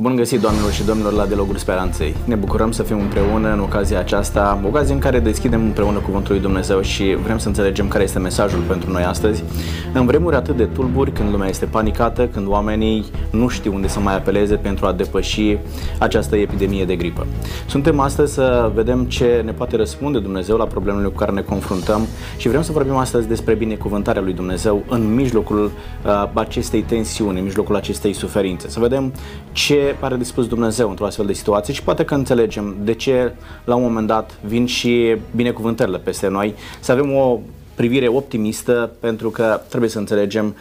Bun găsit, doamnelor și domnilor, la Dialogul Speranței. Ne bucurăm să fim împreună în ocazia aceasta, ocazie în care deschidem împreună Cuvântul lui Dumnezeu și vrem să înțelegem care este mesajul pentru noi astăzi. În vremuri atât de tulburi, când lumea este panicată, când oamenii nu știu unde să mai apeleze pentru a depăși această epidemie de gripă. Suntem astăzi să vedem ce ne poate răspunde Dumnezeu la problemele cu care ne confruntăm și vrem să vorbim astăzi despre binecuvântarea lui Dumnezeu în mijlocul uh, acestei tensiuni, în mijlocul acestei suferințe. Să vedem ce are dispus Dumnezeu într-o astfel de situație și poate că înțelegem de ce la un moment dat vin și binecuvântările peste noi, să avem o privire optimistă pentru că trebuie să înțelegem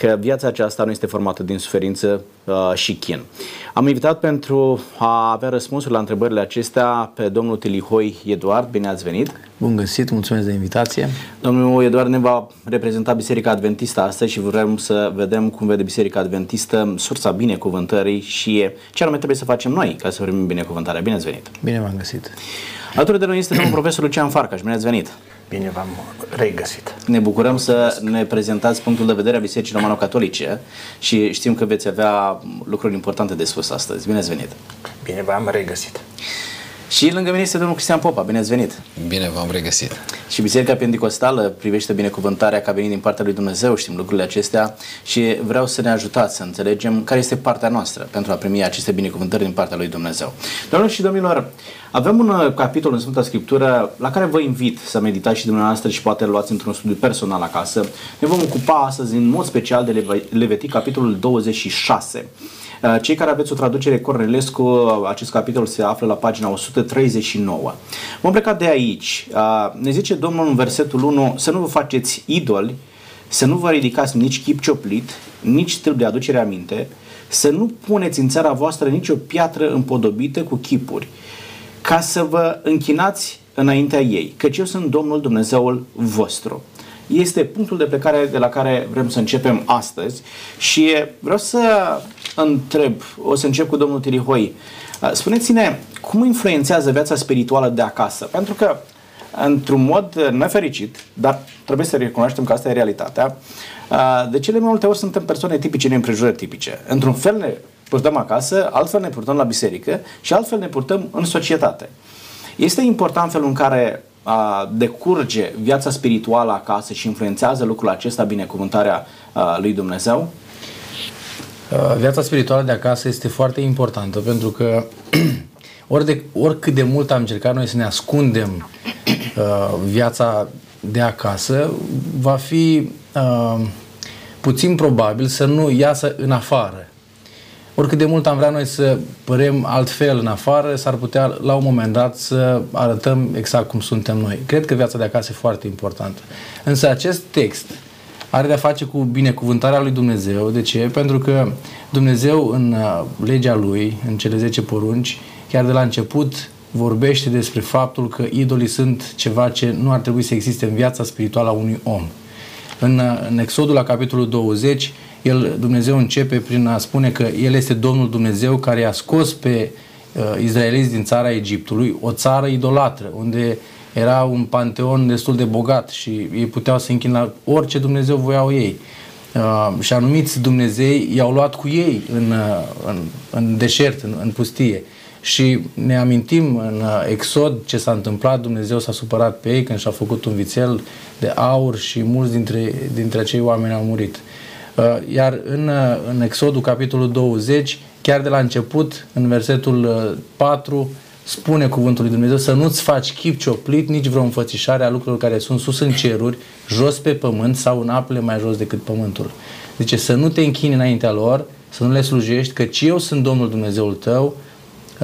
că viața aceasta nu este formată din suferință uh, și chin. Am invitat pentru a avea răspunsuri la întrebările acestea pe domnul Tilihoi Eduard. Bine ați venit! Bun găsit, mulțumesc de invitație! Domnul Eduard ne va reprezenta Biserica Adventistă astăzi și vrem să vedem cum vede Biserica Adventistă sursa binecuvântării și ce anume trebuie să facem noi ca să primim binecuvântarea. Bine ați venit! Bine v-am găsit! Alături de noi este domnul profesor Lucian Farcaș. Bine ați venit! Bine v-am regăsit. Ne bucurăm să ne prezentați punctul de vedere a Bisericii Romano-Catolice și știm că veți avea lucruri importante de spus astăzi. Bine ați venit! Bine v-am regăsit. Și lângă mine este domnul Cristian Popa. Bine ați venit! Bine v-am regăsit! Și Biserica Pentecostală privește binecuvântarea ca venit din partea lui Dumnezeu, știm lucrurile acestea și vreau să ne ajutați să înțelegem care este partea noastră pentru a primi aceste binecuvântări din partea lui Dumnezeu. Doamnelor și domnilor, avem un uh, capitol în Sfânta Scriptură la care vă invit să meditați și dumneavoastră și poate luați într-un studiu personal acasă. Ne vom ocupa astăzi în mod special de Levitic, capitolul 26. Uh, cei care aveți o traducere Cornelescu, uh, acest capitol se află la pagina 139. Vom pleca de aici. Ne zice Domnul în versetul 1 să nu vă faceți idoli, să nu vă ridicați nici chip cioplit, nici stâlp de aducere aminte, să nu puneți în țara voastră nicio piatră împodobită cu chipuri, ca să vă închinați înaintea ei, căci eu sunt Domnul Dumnezeul vostru. Este punctul de plecare de la care vrem să începem astăzi și vreau să întreb, o să încep cu domnul Tirihoi. Spuneți-ne, cum influențează viața spirituală de acasă? Pentru că, într-un mod nefericit, dar trebuie să recunoaștem că asta e realitatea, de cele mai multe ori suntem persoane tipice, neîmprejurări tipice. Într-un fel ne purtăm acasă, altfel ne purtăm la biserică și altfel ne purtăm în societate. Este important felul în care a, decurge viața spirituală acasă și influențează lucrul acesta binecuvântarea a, lui Dumnezeu? Viața spirituală de acasă este foarte importantă pentru că ori de, oricât de mult am încercat noi să ne ascundem uh, viața de acasă, va fi uh, puțin probabil să nu iasă în afară oricât de mult am vrea noi să părem altfel în afară, s-ar putea la un moment dat să arătăm exact cum suntem noi. Cred că viața de acasă e foarte importantă. Însă acest text are de-a face cu binecuvântarea lui Dumnezeu. De ce? Pentru că Dumnezeu în uh, legea lui, în cele 10 porunci, chiar de la început vorbește despre faptul că idolii sunt ceva ce nu ar trebui să existe în viața spirituală a unui om. În, uh, în Exodul la capitolul 20 el, Dumnezeu începe prin a spune că El este Domnul Dumnezeu care i-a scos pe uh, izraeliți din țara Egiptului, o țară idolatră, unde era un panteon destul de bogat și ei puteau să închin la orice Dumnezeu voiau ei. Uh, și anumiți Dumnezei i-au luat cu ei în, uh, în, în deșert, în, în pustie. Și ne amintim în uh, Exod ce s-a întâmplat, Dumnezeu s-a supărat pe ei când și-a făcut un vițel de aur și mulți dintre, dintre acei oameni au murit. Uh, iar în, uh, în Exodul, capitolul 20, chiar de la început, în versetul 4, uh, spune cuvântul lui Dumnezeu să nu-ți faci chip cioplit, nici vreo înfățișare a lucrurilor care sunt sus în ceruri, jos pe pământ sau în apele mai jos decât pământul. Zice să nu te închini înaintea lor, să nu le slujești, căci eu sunt Domnul Dumnezeul tău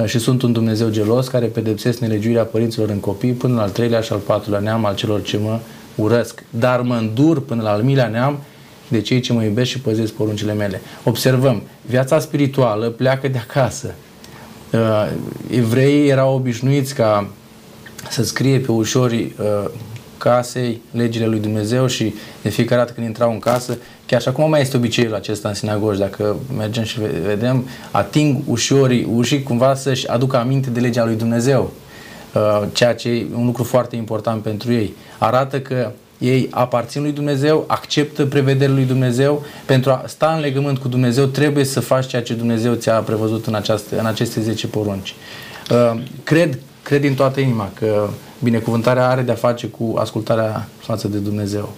și sunt un Dumnezeu gelos care pedepsesc nelegiuirea părinților în copii până la al treilea și al patrulea neam al celor ce mă urăsc. Dar mă îndur până la al miilea neam de cei ce mă iubesc și păzesc poruncile mele. Observăm, viața spirituală pleacă de acasă. Uh, evreii erau obișnuiți ca să scrie pe ușorii uh, casei legile lui Dumnezeu și de fiecare dată când intrau în casă, chiar și acum mai este obiceiul acesta în sinagogi, dacă mergem și vedem, ating ușorii ușii cumva să-și aducă aminte de legea lui Dumnezeu, uh, ceea ce e un lucru foarte important pentru ei. Arată că ei aparțin lui Dumnezeu, acceptă prevederile lui Dumnezeu, pentru a sta în legământ cu Dumnezeu trebuie să faci ceea ce Dumnezeu ți-a prevăzut în, această, în aceste 10 porunci. Uh, cred, cred din toată inima că binecuvântarea are de-a face cu ascultarea față de Dumnezeu.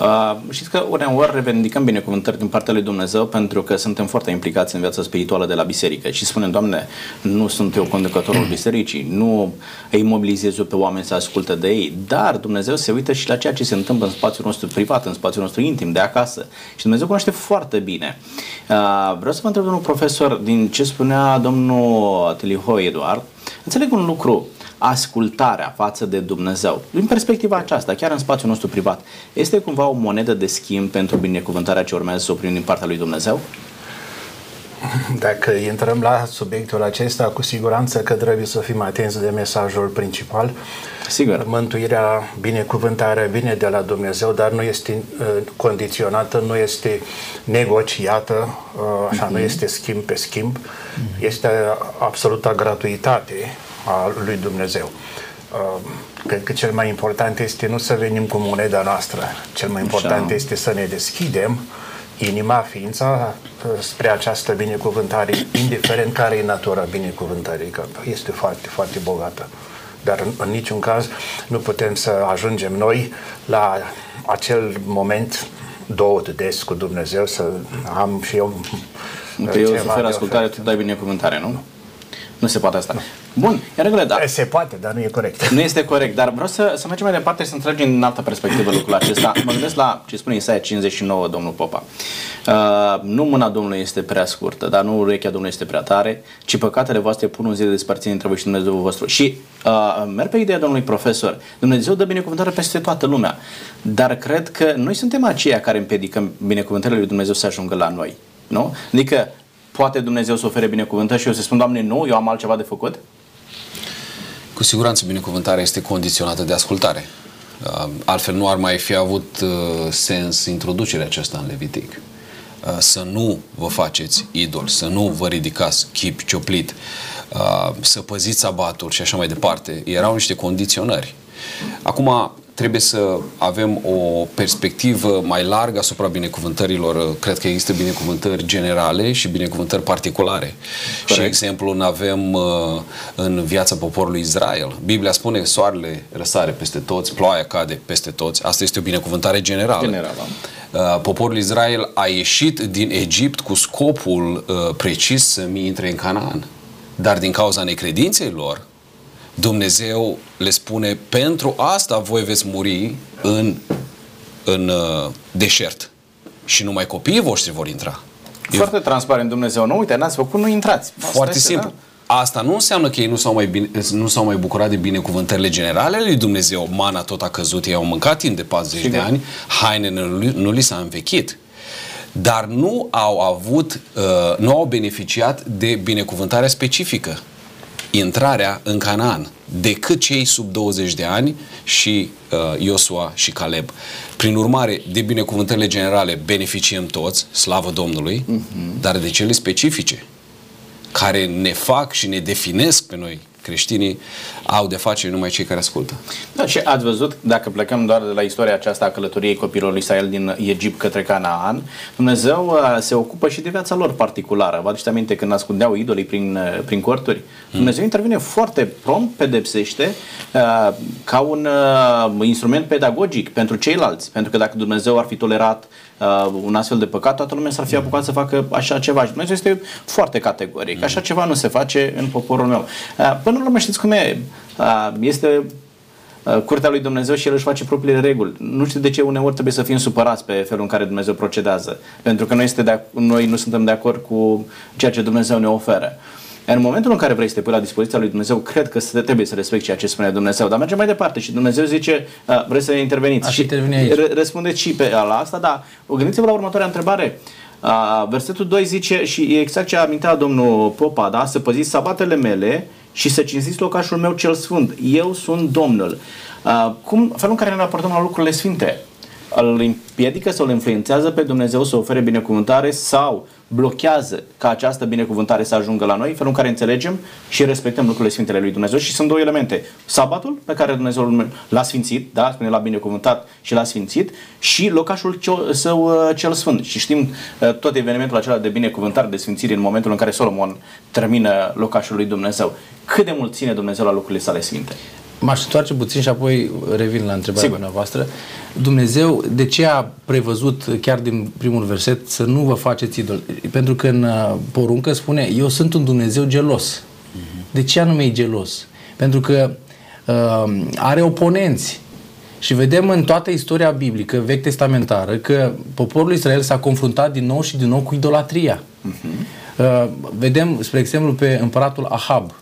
Uh, știți că uneori revendicăm binecuvântări din partea lui Dumnezeu pentru că suntem foarte implicați în viața spirituală de la biserică și spunem, Doamne, nu sunt eu conducătorul bisericii, nu îi mobilizez eu pe oameni să asculte de ei, dar Dumnezeu se uită și la ceea ce se întâmplă în spațiul nostru privat, în spațiul nostru intim, de acasă. Și Dumnezeu cunoaște foarte bine. Uh, vreau să vă întreb, domnul profesor, din ce spunea domnul Tilihoi Eduard, înțeleg un lucru, ascultarea față de Dumnezeu. Din perspectiva aceasta, chiar în spațiul nostru privat, este cumva o monedă de schimb pentru binecuvântarea ce urmează să o primim din partea lui Dumnezeu? Dacă intrăm la subiectul acesta, cu siguranță că trebuie să fim atenți de mesajul principal. Sigur. Mântuirea, binecuvântarea vine de la Dumnezeu, dar nu este uh, condiționată, nu este negociată, uh, așa, mm-hmm. nu este schimb pe schimb, mm-hmm. este absoluta gratuitate a lui Dumnezeu. Uh, cred că cel mai important este nu să venim cu moneda noastră, cel mai important Așa. este să ne deschidem inima, ființa uh, spre această binecuvântare, indiferent care e natura binecuvântării, că este foarte, foarte bogată. Dar în, în niciun caz nu putem să ajungem noi la acel moment două de des cu Dumnezeu, să am și eu Că eu să ofer ascultare, tu dai binecuvântare, nu? Nu se poate asta. Bun, e regulă, da. Se poate, dar nu e corect. Nu este corect, dar vreau să, să mergem mai departe și să înțelegem din altă perspectivă lucrul acesta. Mă gândesc la ce spune Isaia 59, domnul Popa. Uh, nu mâna Domnului este prea scurtă, dar nu urechea Domnului este prea tare, ci păcatele voastre pun un zi de despărțire între voi și Dumnezeu vostru. Și uh, merg pe ideea domnului profesor. Dumnezeu dă binecuvântare peste toată lumea, dar cred că noi suntem aceia care împedicăm binecuvântările lui Dumnezeu să ajungă la noi. Nu? Adică poate Dumnezeu să ofere binecuvântări și eu să spun, Doamne, nu, eu am altceva de făcut? Cu siguranță binecuvântarea este condiționată de ascultare. Uh, altfel nu ar mai fi avut uh, sens introducerea aceasta în Levitic. Uh, să nu vă faceți idol, să nu vă ridicați chip cioplit, să păziți sabatul și așa mai departe. Erau niște condiționări. Acum, trebuie să avem o perspectivă mai largă asupra binecuvântărilor. Cred că există binecuvântări generale și binecuvântări particulare. Corect. Și exemplu nu avem uh, în viața poporului Israel. Biblia spune soarele răsare peste toți, ploaia cade peste toți. Asta este o binecuvântare generală. Generală. Uh, poporul Israel a ieșit din Egipt cu scopul uh, precis să mi intre în Canaan. Dar din cauza necredinței lor, Dumnezeu le spune, pentru asta voi veți muri în, în uh, deșert și numai copiii voștri vor intra. Foarte Eu... transparent Dumnezeu. Nu, uite, n-ați făcut, nu intrați. Asta Foarte simplu. Da? Asta nu înseamnă că ei nu s-au mai, bine, nu s-au mai bucurat de binecuvântările generale ale lui Dumnezeu. Mana tot a căzut, ei au mâncat timp de 40 Sigur. de ani, hainele nu, nu li s-a învechit. Dar nu au avut, uh, nu au beneficiat de binecuvântarea specifică intrarea în Canaan decât cei sub 20 de ani și uh, Iosua și Caleb. Prin urmare, de binecuvântările generale beneficiem toți, slavă Domnului, uh-huh. dar de cele specifice, care ne fac și ne definesc pe noi creștinii au de face numai cei care ascultă. Da, și ați văzut, dacă plecăm doar de la istoria aceasta a călătoriei copilului lui Israel din Egipt către Canaan, Dumnezeu uh, se ocupă și de viața lor particulară. Vă aduceți aminte când ascundeau idolii prin, uh, prin corturi? Hmm. Dumnezeu intervine foarte prompt, pedepsește uh, ca un instrument pedagogic pentru ceilalți. Pentru că dacă Dumnezeu ar fi tolerat uh, un astfel de păcat, toată lumea s-ar fi apucat să facă așa ceva. Și Dumnezeu este foarte categoric. Așa ceva nu se face în poporul meu. Uh, până la urmă știți cum e? Uh, este uh, curtea lui Dumnezeu și El își face propriile reguli. Nu știu de ce uneori trebuie să fim supărați pe felul în care Dumnezeu procedează. Pentru că noi, este de, noi nu suntem de acord cu ceea ce Dumnezeu ne oferă. În momentul în care vrei să te pui la dispoziția lui Dumnezeu, cred că trebuie să respecti ceea ce spune Dumnezeu. Dar mergem mai departe și Dumnezeu zice, vreți să interveniți. și aici. răspundeți și pe la asta, da. Gândiți-vă la următoarea întrebare. versetul 2 zice, și e exact ce amintea domnul Popa, da? să păziți sabatele mele și să cinstiți locașul meu cel sfânt. Eu sunt Domnul. cum, felul în care ne raportăm la lucrurile sfinte. Îl împiedică sau îl influențează pe Dumnezeu să ofere binecuvântare sau blochează ca această binecuvântare să ajungă la noi, felul în care înțelegem și respectăm lucrurile Sfintele lui Dumnezeu și sunt două elemente. Sabatul, pe care Dumnezeu l-a sfințit, da, spune l-a binecuvântat și l-a sfințit, și locașul său uh, cel sfânt. Și știm uh, tot evenimentul acela de binecuvântare, de sfințire în momentul în care Solomon termină locașul lui Dumnezeu. Cât de mult ține Dumnezeu la lucrurile sale sfinte? M-aș întoarce puțin și apoi revin la întrebarea Sigur. voastră. Dumnezeu, de ce a prevăzut chiar din primul verset să nu vă faceți idol? Pentru că în uh, poruncă spune, eu sunt un Dumnezeu gelos. De ce anume e gelos? Pentru că uh, are oponenți. Și vedem în toată istoria biblică, vechi testamentară, că poporul Israel s-a confruntat din nou și din nou cu idolatria. Uh-huh. Uh, vedem, spre exemplu, pe împăratul Ahab,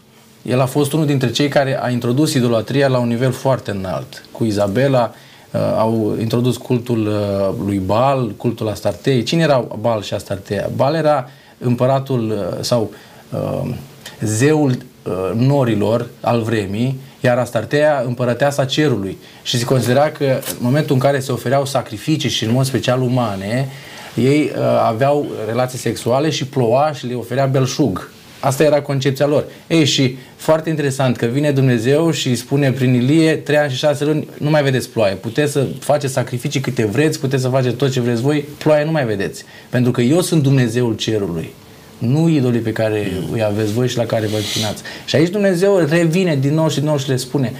el a fost unul dintre cei care a introdus idolatria la un nivel foarte înalt. Cu Izabela uh, au introdus cultul uh, lui Baal, cultul Astartei. Cine era Baal și Astartea? Baal era împăratul uh, sau uh, zeul uh, norilor al vremii, iar Astartea împărăteasa cerului. Și se considera că în momentul în care se ofereau sacrificii și în mod special umane, ei uh, aveau relații sexuale și ploua și le oferea belșug. Asta era concepția lor. Ei, și foarte interesant că vine Dumnezeu și îi spune prin Ilie, trei ani și șase luni, nu mai vedeți ploaie. Puteți să faceți sacrificii câte vreți, puteți să faceți tot ce vreți voi, ploaie nu mai vedeți. Pentru că eu sunt Dumnezeul cerului. Nu idolii pe care îi aveți voi și la care vă înclinați. Și aici Dumnezeu revine din nou și din nou și le spune,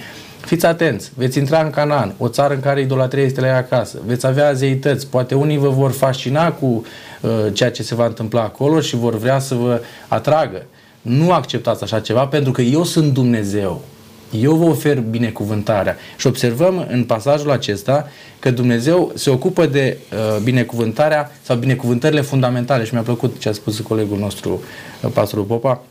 Fiți atenți, veți intra în Canaan, o țară în care idolatria este la ea acasă, veți avea zeități, poate unii vă vor fascina cu uh, ceea ce se va întâmpla acolo și vor vrea să vă atragă. Nu acceptați așa ceva pentru că eu sunt Dumnezeu. Eu vă ofer binecuvântarea. Și observăm în pasajul acesta că Dumnezeu se ocupă de uh, binecuvântarea sau binecuvântările fundamentale. Și mi-a plăcut ce a spus colegul nostru, uh, pastorul Popa,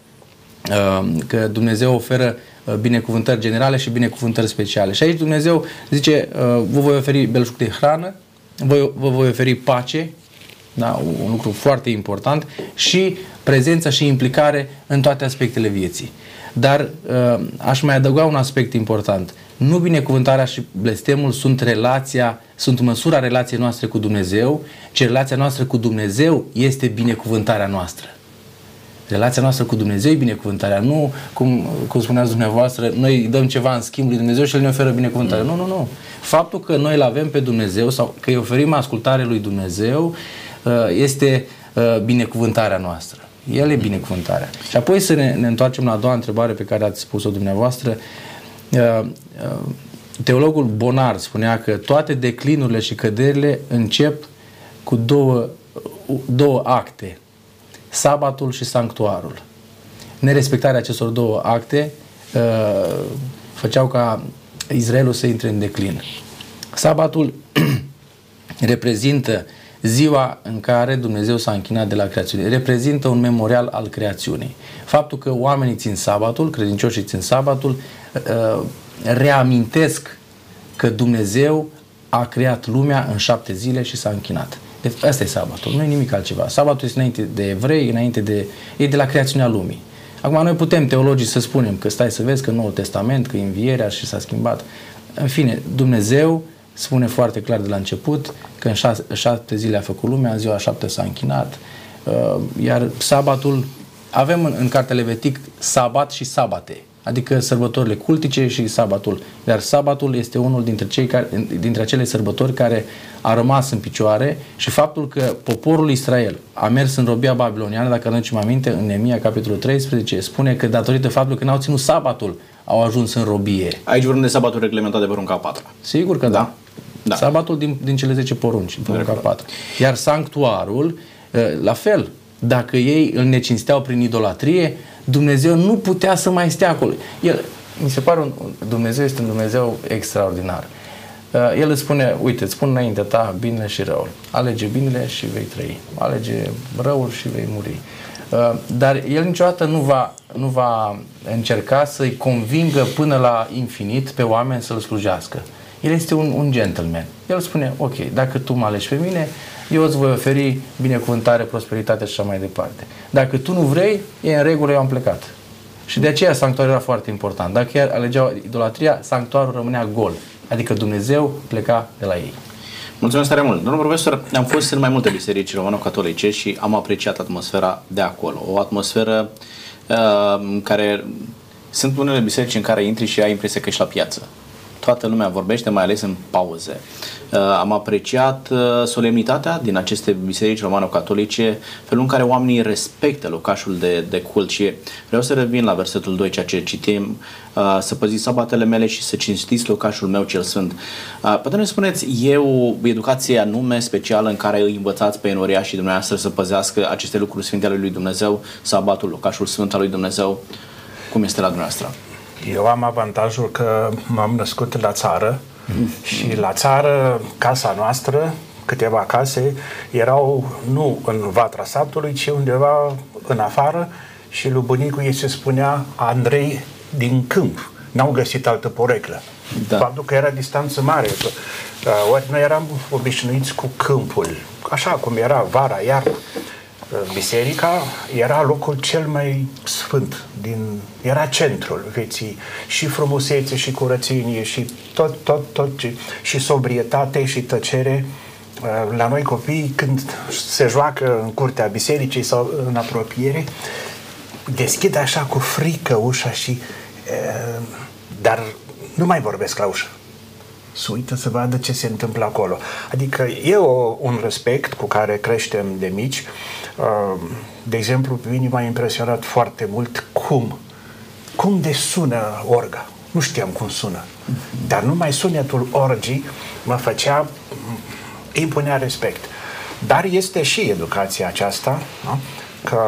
uh, că Dumnezeu oferă uh, binecuvântări generale și binecuvântări speciale. Și aici Dumnezeu zice, uh, vă voi oferi belșug de hrană, vă, vă voi oferi pace, da? un lucru foarte important, și prezența și implicare în toate aspectele vieții. Dar uh, aș mai adăuga un aspect important. Nu binecuvântarea și blestemul sunt relația, sunt măsura relației noastre cu Dumnezeu, ci relația noastră cu Dumnezeu este binecuvântarea noastră. Relația noastră cu Dumnezeu e binecuvântarea, nu cum, cum spuneați dumneavoastră, noi dăm ceva în schimb lui Dumnezeu și El ne oferă binecuvântare. Mm. Nu, nu, nu. Faptul că noi îl avem pe Dumnezeu sau că îi oferim ascultare lui Dumnezeu uh, este uh, binecuvântarea noastră. El e binecuvântarea. Și apoi să ne, ne întoarcem la a doua întrebare pe care ați spus-o dumneavoastră. Uh, uh, teologul Bonar spunea că toate declinurile și căderile încep cu două, două acte. Sabatul și sanctuarul. Nerespectarea acestor două acte uh, făceau ca Israelul să intre în declin. Sabatul reprezintă ziua în care Dumnezeu s-a închinat de la creațiune. Reprezintă un memorial al creațiunii. Faptul că oamenii țin sabatul, credincioșii țin sabatul, uh, reamintesc că Dumnezeu a creat lumea în șapte zile și s-a închinat. Deci asta e sabatul, nu e nimic altceva. Sabatul este înainte de evrei, înainte de, e de la creațiunea lumii. Acum noi putem teologii să spunem că stai să vezi că Noul Testament, că învierea și s-a schimbat. În fine, Dumnezeu spune foarte clar de la început că în șase, șapte zile a făcut lumea, în ziua șapte s-a închinat, uh, iar sabatul, avem în, în cartea Levitic sabat și sabate, adică sărbătorile cultice și sabatul. Iar sabatul este unul dintre, cei care, dintre acele sărbători care a rămas în picioare și faptul că poporul Israel a mers în robia babiloniană, dacă nu aducem aminte, în Nemia, capitolul 13, spune că datorită faptului că n-au ținut sabatul, au ajuns în robie. Aici vorbim de sabatul reglementat de porunca a patra. Sigur că da. da. Da. Sabatul din, din cele 10 porunci, porunca 4. Iar sanctuarul, la fel, dacă ei îl necinsteau prin idolatrie, Dumnezeu nu putea să mai stea acolo. El, mi se pare un, Dumnezeu este un Dumnezeu extraordinar. El îți spune, uite, îți spun înainte ta binele și răul. Alege binele și vei trăi. Alege răul și vei muri. Dar el niciodată nu va, nu va încerca să-i convingă până la infinit pe oameni să-l slujească. El este un, un gentleman. El spune, ok, dacă tu mă alegi pe mine, eu îți voi oferi binecuvântare, prosperitate și așa mai departe. Dacă tu nu vrei, e în regulă, eu am plecat. Și de aceea sanctuarul era foarte important. Dacă ea alegea idolatria, sanctuarul rămânea gol. Adică Dumnezeu pleca de la ei. Mulțumesc tare mult. Domnul profesor, am fost în mai multe biserici romano-catolice și am apreciat atmosfera de acolo. O atmosferă uh, în care sunt unele biserici în care intri și ai impresia că ești la piață toată lumea vorbește, mai ales în pauze. Uh, am apreciat uh, solemnitatea din aceste biserici romano-catolice, felul în care oamenii respectă locașul de, de cult și vreau să revin la versetul 2, ceea ce citim, uh, să păziți sabatele mele și să cinstiți locașul meu cel sfânt. Poate ne spuneți, e o educație anume specială în care îi învățați pe enoria și dumneavoastră să păzească aceste lucruri sfinte ale lui Dumnezeu, sabatul, locașul sfânt al lui Dumnezeu? Cum este la dumneavoastră? Eu am avantajul că m-am născut la țară și la țară, casa noastră, câteva case, erau nu în vatra satului, ci undeva în afară și lui bunicul ei se spunea Andrei din câmp. N-au găsit altă poreclă. Da. Faptul că era distanță mare. Uh, ori noi eram obișnuiți cu câmpul, așa cum era vara, iar biserica era locul cel mai sfânt, din, era centrul vieții și frumusețe și curățenie și tot, tot, tot, ce, și sobrietate și tăcere. Uh, la noi copii, când se joacă în curtea bisericii sau în apropiere, deschid așa cu frică ușa și uh, dar nu mai vorbesc la ușă să uită să vadă ce se întâmplă acolo. Adică e o, un respect cu care creștem de mici. Uh, de exemplu, pe mine m-a impresionat foarte mult cum, cum de sună orga. Nu știam cum sună. Dar numai sunetul orgii mă făcea, impunea respect. Dar este și educația aceasta, da? că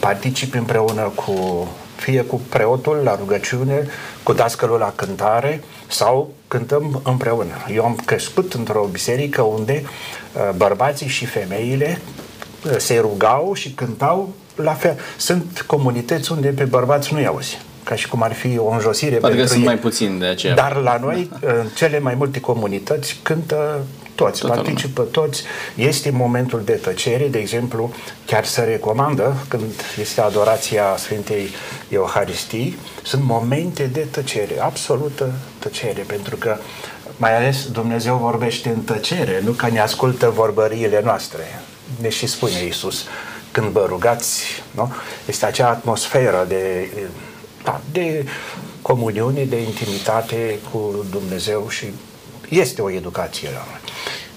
participi împreună cu fie cu preotul la rugăciune, cu dascălul la cântare sau cântăm împreună. Eu am crescut într-o biserică unde uh, bărbații și femeile uh, se rugau și cântau la fel. Sunt comunități unde pe bărbați nu-i auzi ca și cum ar fi o înjosire Poate pentru că sunt ei. mai puțin de aceea. Dar la noi, în cele mai multe comunități, cântă toți, Toată participă lumea. toți. Este momentul de tăcere, de exemplu, chiar se recomandă când este adorația Sfintei Euharistii, sunt momente de tăcere, absolută tăcere, pentru că mai ales Dumnezeu vorbește în tăcere, nu ca ne ascultă vorbăriile noastre. Ne și spune Iisus, când vă rugați, nu? este acea atmosferă de, da, de comuniune, de intimitate cu Dumnezeu și este o educație la noi.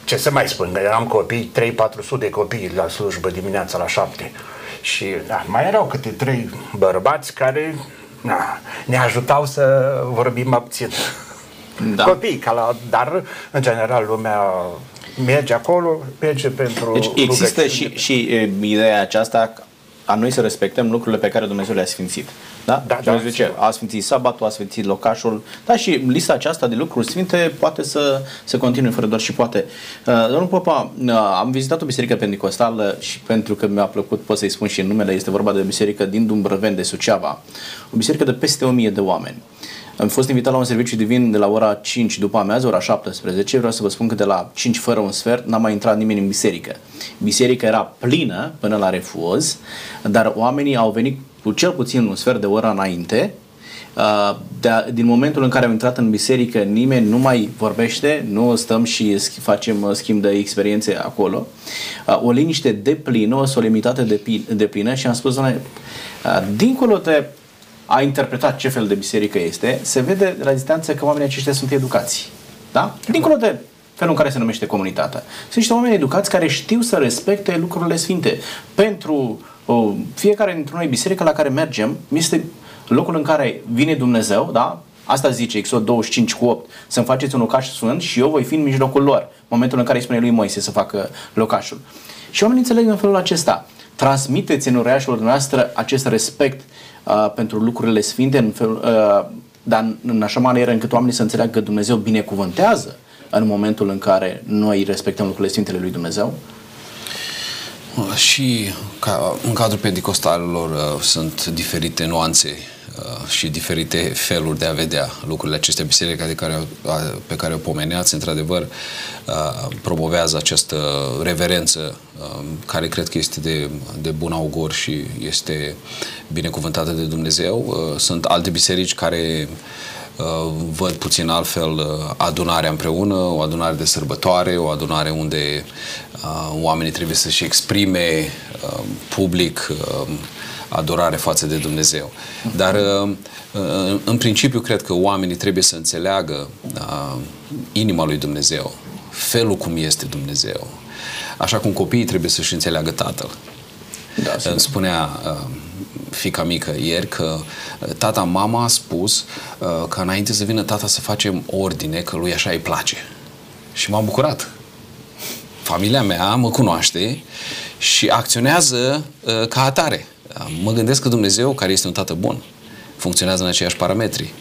Ce să mai spun, eram copii, 3-400 de copii la slujbă dimineața la 7 și da, mai erau câte trei bărbați care da, ne ajutau să vorbim abțin. Da. Copii, ca la, dar în general lumea merge acolo, merge pentru Deci există și, și e, ideea aceasta a noi să respectăm lucrurile pe care Dumnezeu le-a sfințit. Da? da, da zice, a sfințit sabatul, a sfințit locașul. Da, și lista aceasta de lucruri sfinte poate să se continue fără doar și poate. Uh, domnul Popa, uh, am vizitat o biserică pentecostală și pentru că mi-a plăcut, pot să-i spun și numele, este vorba de o biserică din Dumbrăven, de Suceava. O biserică de peste 1000 de oameni. Am fost invitat la un serviciu divin de la ora 5 după amiază, ora 17. Vreau să vă spun că de la 5 fără un sfert n-a mai intrat nimeni în biserică. Biserica era plină până la refuz, dar oamenii au venit cu cel puțin un sfert de oră înainte Uh, de, din momentul în care am intrat în biserică, nimeni nu mai vorbește, nu stăm și facem uh, schimb de experiențe acolo. Uh, o liniște de plină, o solemnitate de, de plină și am spus, doamne, dincolo de a interpretat ce fel de biserică este, se vede de la distanță că oamenii aceștia sunt educați. Da? Dincolo de felul în care se numește comunitatea. Sunt niște oameni educați care știu să respecte lucrurile sfinte. Pentru o, fiecare dintre noi biserică la care mergem este locul în care vine Dumnezeu, da? Asta zice Exod 25 cu 8, să-mi faceți un locaș sfânt și eu voi fi în mijlocul lor. Momentul în care îi spune lui Moise să facă locașul. Și oamenii înțeleg în felul acesta. Transmiteți în ureașul noastră acest respect uh, pentru lucrurile sfinte, în fel, uh, dar în așa manieră încât oamenii să înțeleagă că Dumnezeu binecuvântează în momentul în care noi respectăm lucrurile sfintele lui Dumnezeu? Și ca, în cadrul pedicostalelor uh, sunt diferite nuanțe uh, și diferite feluri de a vedea lucrurile acestea. Biserica de care, pe care o pomeneați, într-adevăr, uh, promovează această reverență uh, care cred că este de, de bun augur și este binecuvântată de Dumnezeu. Uh, sunt alte biserici care uh, văd puțin altfel uh, adunarea împreună, o adunare de sărbătoare, o adunare unde uh, oamenii trebuie să-și exprime uh, public uh, adorare față de Dumnezeu. Dar uh, uh, în principiu cred că oamenii trebuie să înțeleagă uh, inima lui Dumnezeu, felul cum este Dumnezeu, așa cum copiii trebuie să-și înțeleagă Tatăl. Da, Îmi spunea uh, fica mică ieri că uh, tata, mama a spus uh, că înainte să vină tata să facem ordine, că lui așa îi place. Și m-am bucurat. Familia mea mă cunoaște și acționează uh, ca atare. Mă gândesc că Dumnezeu, care este un tată bun, funcționează în aceiași parametri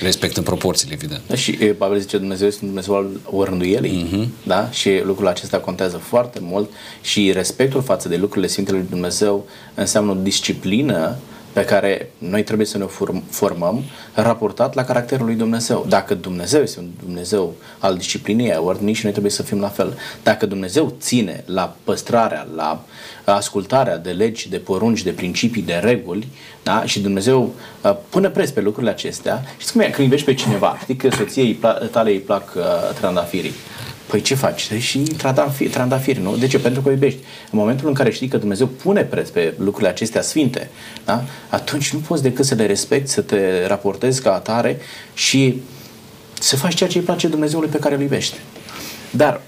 respectând proporțiile, evident. Da, și Pavel zice Dumnezeu este Dumnezeu al orânduielii, uh-huh. da? Și lucrul acesta contează foarte mult și respectul față de lucrurile Sfintelui Dumnezeu înseamnă o disciplină pe care noi trebuie să ne formăm raportat la caracterul lui Dumnezeu. Dacă Dumnezeu este un Dumnezeu al disciplinei, a ordinii și noi trebuie să fim la fel. Dacă Dumnezeu ține la păstrarea, la ascultarea de legi, de porunci, de principii, de reguli, da? și Dumnezeu uh, pune preț pe lucrurile acestea, știți cum e? Când iubești pe cineva, știi că soției tale îi plac uh, trandafirii, Păi ce faci? Și trandafiri, trandafiri, nu? De ce? Pentru că o iubești. În momentul în care știi că Dumnezeu pune preț pe lucrurile acestea sfinte, da? atunci nu poți decât să le respecti, să te raportezi ca atare și să faci ceea ce îi place Dumnezeului pe care îl iubești. Dar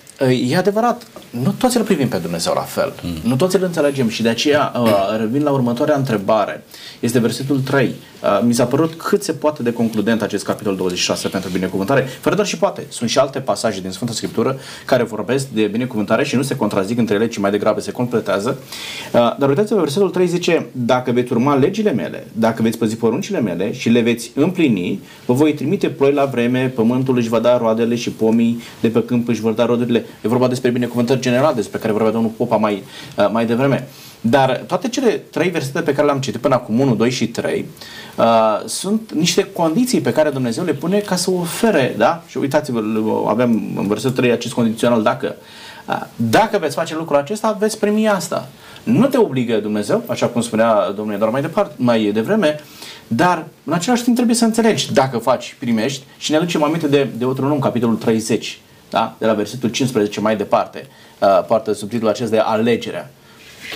e adevărat, nu toți îl privim pe Dumnezeu la fel. Mm. Nu toți îl înțelegem și de aceea uh, revin la următoarea întrebare. Este versetul 3. Uh, mi s-a părut cât se poate de concludent acest capitol 26 pentru binecuvântare. Fără doar și poate. Sunt și alte pasaje din Sfânta Scriptură care vorbesc de binecuvântare și nu se contrazic între ele, ci mai degrabă se completează. Uh, dar uitați-vă, versetul 3 zice, dacă veți urma legile mele, dacă veți păzi poruncile mele și le veți împlini, vă voi trimite ploi la vreme, pământul își va da roadele și pomii de pe câmp își vor da roadele. E vorba despre binecuvântări generale despre care vorbea domnul Popa mai, uh, mai devreme. Dar toate cele trei versete pe care le-am citit până acum, 1, 2 și 3, uh, sunt niște condiții pe care Dumnezeu le pune ca să ofere, da? Și uitați-vă, avem în versetul 3 acest condițional dacă. Uh, dacă veți face lucrul acesta, veți primi asta. Nu te obligă Dumnezeu, așa cum spunea domnul doar mai departe, mai devreme, dar în același timp trebuie să înțelegi dacă faci, primești și ne aducem aminte de Deuteronom, capitolul 30, da? de la versetul 15 mai departe, uh, poartă subtitlul acesta de alegerea.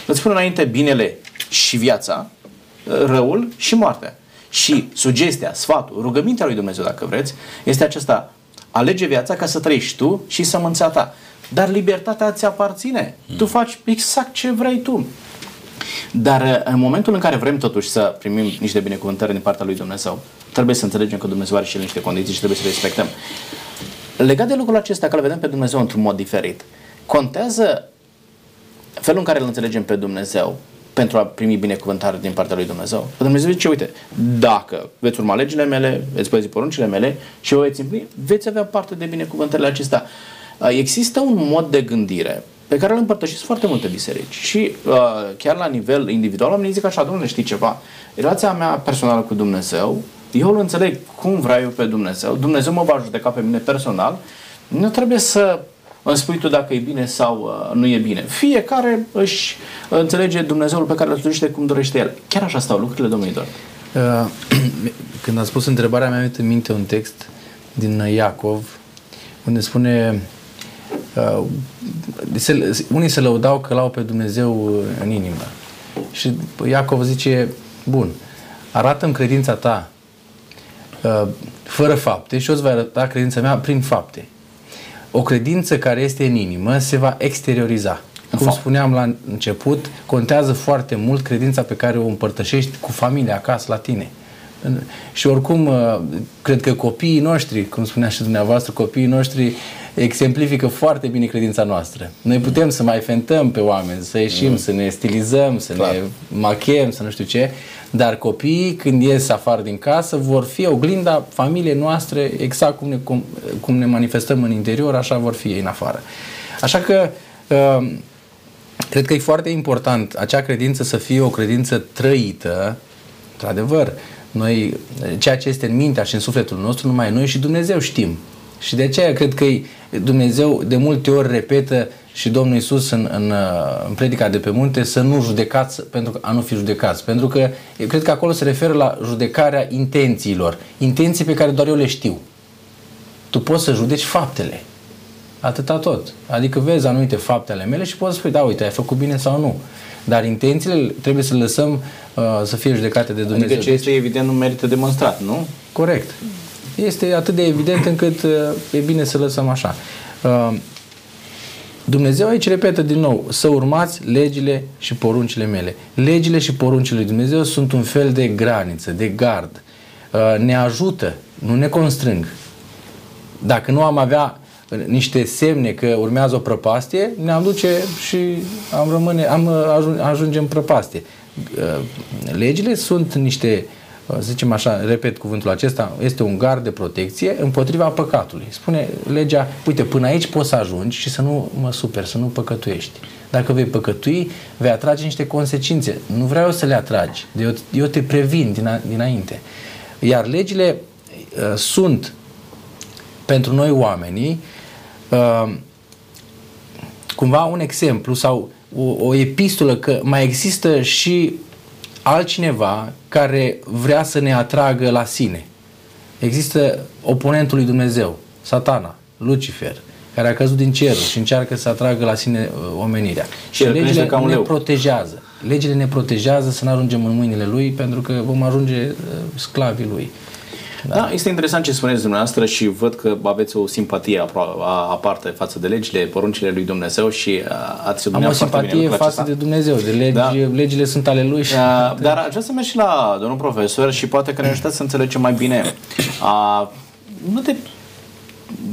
Îți spun înainte binele și viața, uh, răul și moartea. Și sugestia, sfatul, rugămintea lui Dumnezeu, dacă vreți, este acesta, alege viața ca să trăiești tu și sămânța ta. Dar libertatea ți aparține. Mm. Tu faci exact ce vrei tu. Dar uh, în momentul în care vrem totuși să primim niște binecuvântări din partea lui Dumnezeu, trebuie să înțelegem că Dumnezeu are și niște condiții și trebuie să le respectăm. Legat de lucrul acesta, că îl vedem pe Dumnezeu într-un mod diferit, contează felul în care îl înțelegem pe Dumnezeu pentru a primi binecuvântare din partea lui Dumnezeu. Dumnezeu zice, uite, dacă veți urma legile mele, veți păzi poruncile mele și o veți împlini, veți avea parte de binecuvântările acestea. Există un mod de gândire pe care îl împărtășesc foarte multe biserici și uh, chiar la nivel individual oamenii zic așa, domnule, știi ceva, relația mea personală cu Dumnezeu eu îl înțeleg cum vreau eu pe Dumnezeu. Dumnezeu mă va judeca pe mine personal. Nu trebuie să îmi spui tu dacă e bine sau uh, nu e bine. Fiecare își înțelege Dumnezeul pe care îl slujește cum dorește el. Chiar așa stau lucrurile, domnul Idor. Uh, când am spus întrebarea, mi-am în minte un text din Iacov, unde spune uh, se, unii se lăudau că l-au pe Dumnezeu în inimă. Și Iacov zice, bun, arată-mi credința ta Uh, fără fapte și o să vă arăta credința mea prin fapte. O credință care este în inimă se va exterioriza. În Cum fapt. spuneam la început, contează foarte mult credința pe care o împărtășești cu familia acasă la tine. Și oricum, uh, cred că copiii noștri, cum spunea și dumneavoastră, copiii noștri exemplifică foarte bine credința noastră. Noi putem să mai fentăm pe oameni, să ieșim, mm. să ne stilizăm, să Clar. ne machem, să nu știu ce, dar copiii, când ies afară din casă, vor fi oglinda familiei noastre, exact cum ne, cum, cum ne manifestăm în interior, așa vor fi ei în afară. Așa că uh, cred că e foarte important acea credință să fie o credință trăită, într-adevăr, noi, ceea ce este în mintea și în sufletul nostru, numai noi și Dumnezeu știm. Și de aceea cred că e Dumnezeu de multe ori repetă și Domnul Iisus în, în, în predica de pe munte să nu judecați pentru că a nu fi judecați. Pentru că eu cred că acolo se referă la judecarea intențiilor. Intenții pe care doar eu le știu. Tu poți să judeci faptele. Atâta tot. Adică vezi anumite fapte ale mele și poți să spui, da, uite, ai făcut bine sau nu. Dar intențiile trebuie să le lăsăm uh, să fie judecate de Dumnezeu. Adică ce este evident nu merită demonstrat, nu? Corect. Este atât de evident încât uh, e bine să lăsăm așa. Uh, Dumnezeu aici repetă din nou, să urmați legile și poruncile mele. Legile și poruncile lui Dumnezeu sunt un fel de graniță, de gard. Uh, ne ajută, nu ne constrâng. Dacă nu am avea niște semne că urmează o prăpastie, ne-am duce și am rămâne, am ajunge în prăpastie. Legile sunt niște să zicem așa, repet cuvântul acesta, este un gard de protecție împotriva păcatului. Spune legea, uite, până aici poți să ajungi și să nu mă super, să nu păcătuiești. Dacă vei păcătui, vei atrage niște consecințe. Nu vreau să le atragi, eu, eu te previn din a, dinainte. Iar legile uh, sunt pentru noi oamenii uh, cumva un exemplu sau o, o epistolă că mai există și altcineva care vrea să ne atragă la sine. Există oponentul lui Dumnezeu, satana, Lucifer, care a căzut din cer și încearcă să atragă la sine uh, omenirea. Și, și legile ca un ne leu. protejează. Legile ne protejează să nu ajungem în mâinile lui pentru că vom ajunge uh, sclavii lui. Da. da, este interesant ce spuneți dumneavoastră și văd că aveți o simpatie aparte față de legile, poruncile lui Dumnezeu și ați subliniat Am o simpatie față acesta. de Dumnezeu, de legi, da. legile sunt ale lui. Și uh, dar aș vrea să merg și la domnul profesor și poate că ne ajutați să înțelegem mai bine. Uh, nu de,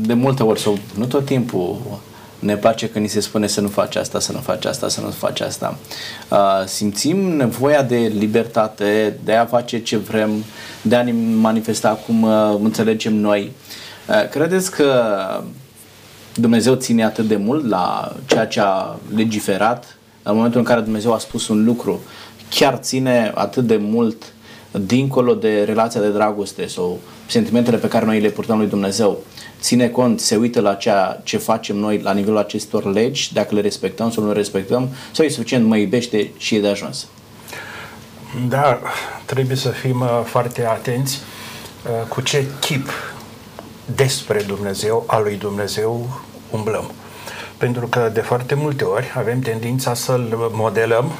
de multe ori sau nu tot timpul ne place că ni se spune să nu faci asta, să nu faci asta, să nu faci asta. Uh, simțim nevoia de libertate, de a face ce vrem, de a ne manifesta cum uh, înțelegem noi. Uh, credeți că Dumnezeu ține atât de mult la ceea ce a legiferat în momentul în care Dumnezeu a spus un lucru, chiar ține atât de mult dincolo de relația de dragoste sau sentimentele pe care noi le purtăm lui Dumnezeu ține cont, se uită la ceea ce facem noi la nivelul acestor legi, dacă le respectăm sau nu le respectăm, sau e suficient, mă iubește și e de ajuns? Da, trebuie să fim uh, foarte atenți uh, cu ce chip despre Dumnezeu, al lui Dumnezeu, umblăm. Pentru că de foarte multe ori avem tendința să-l modelăm,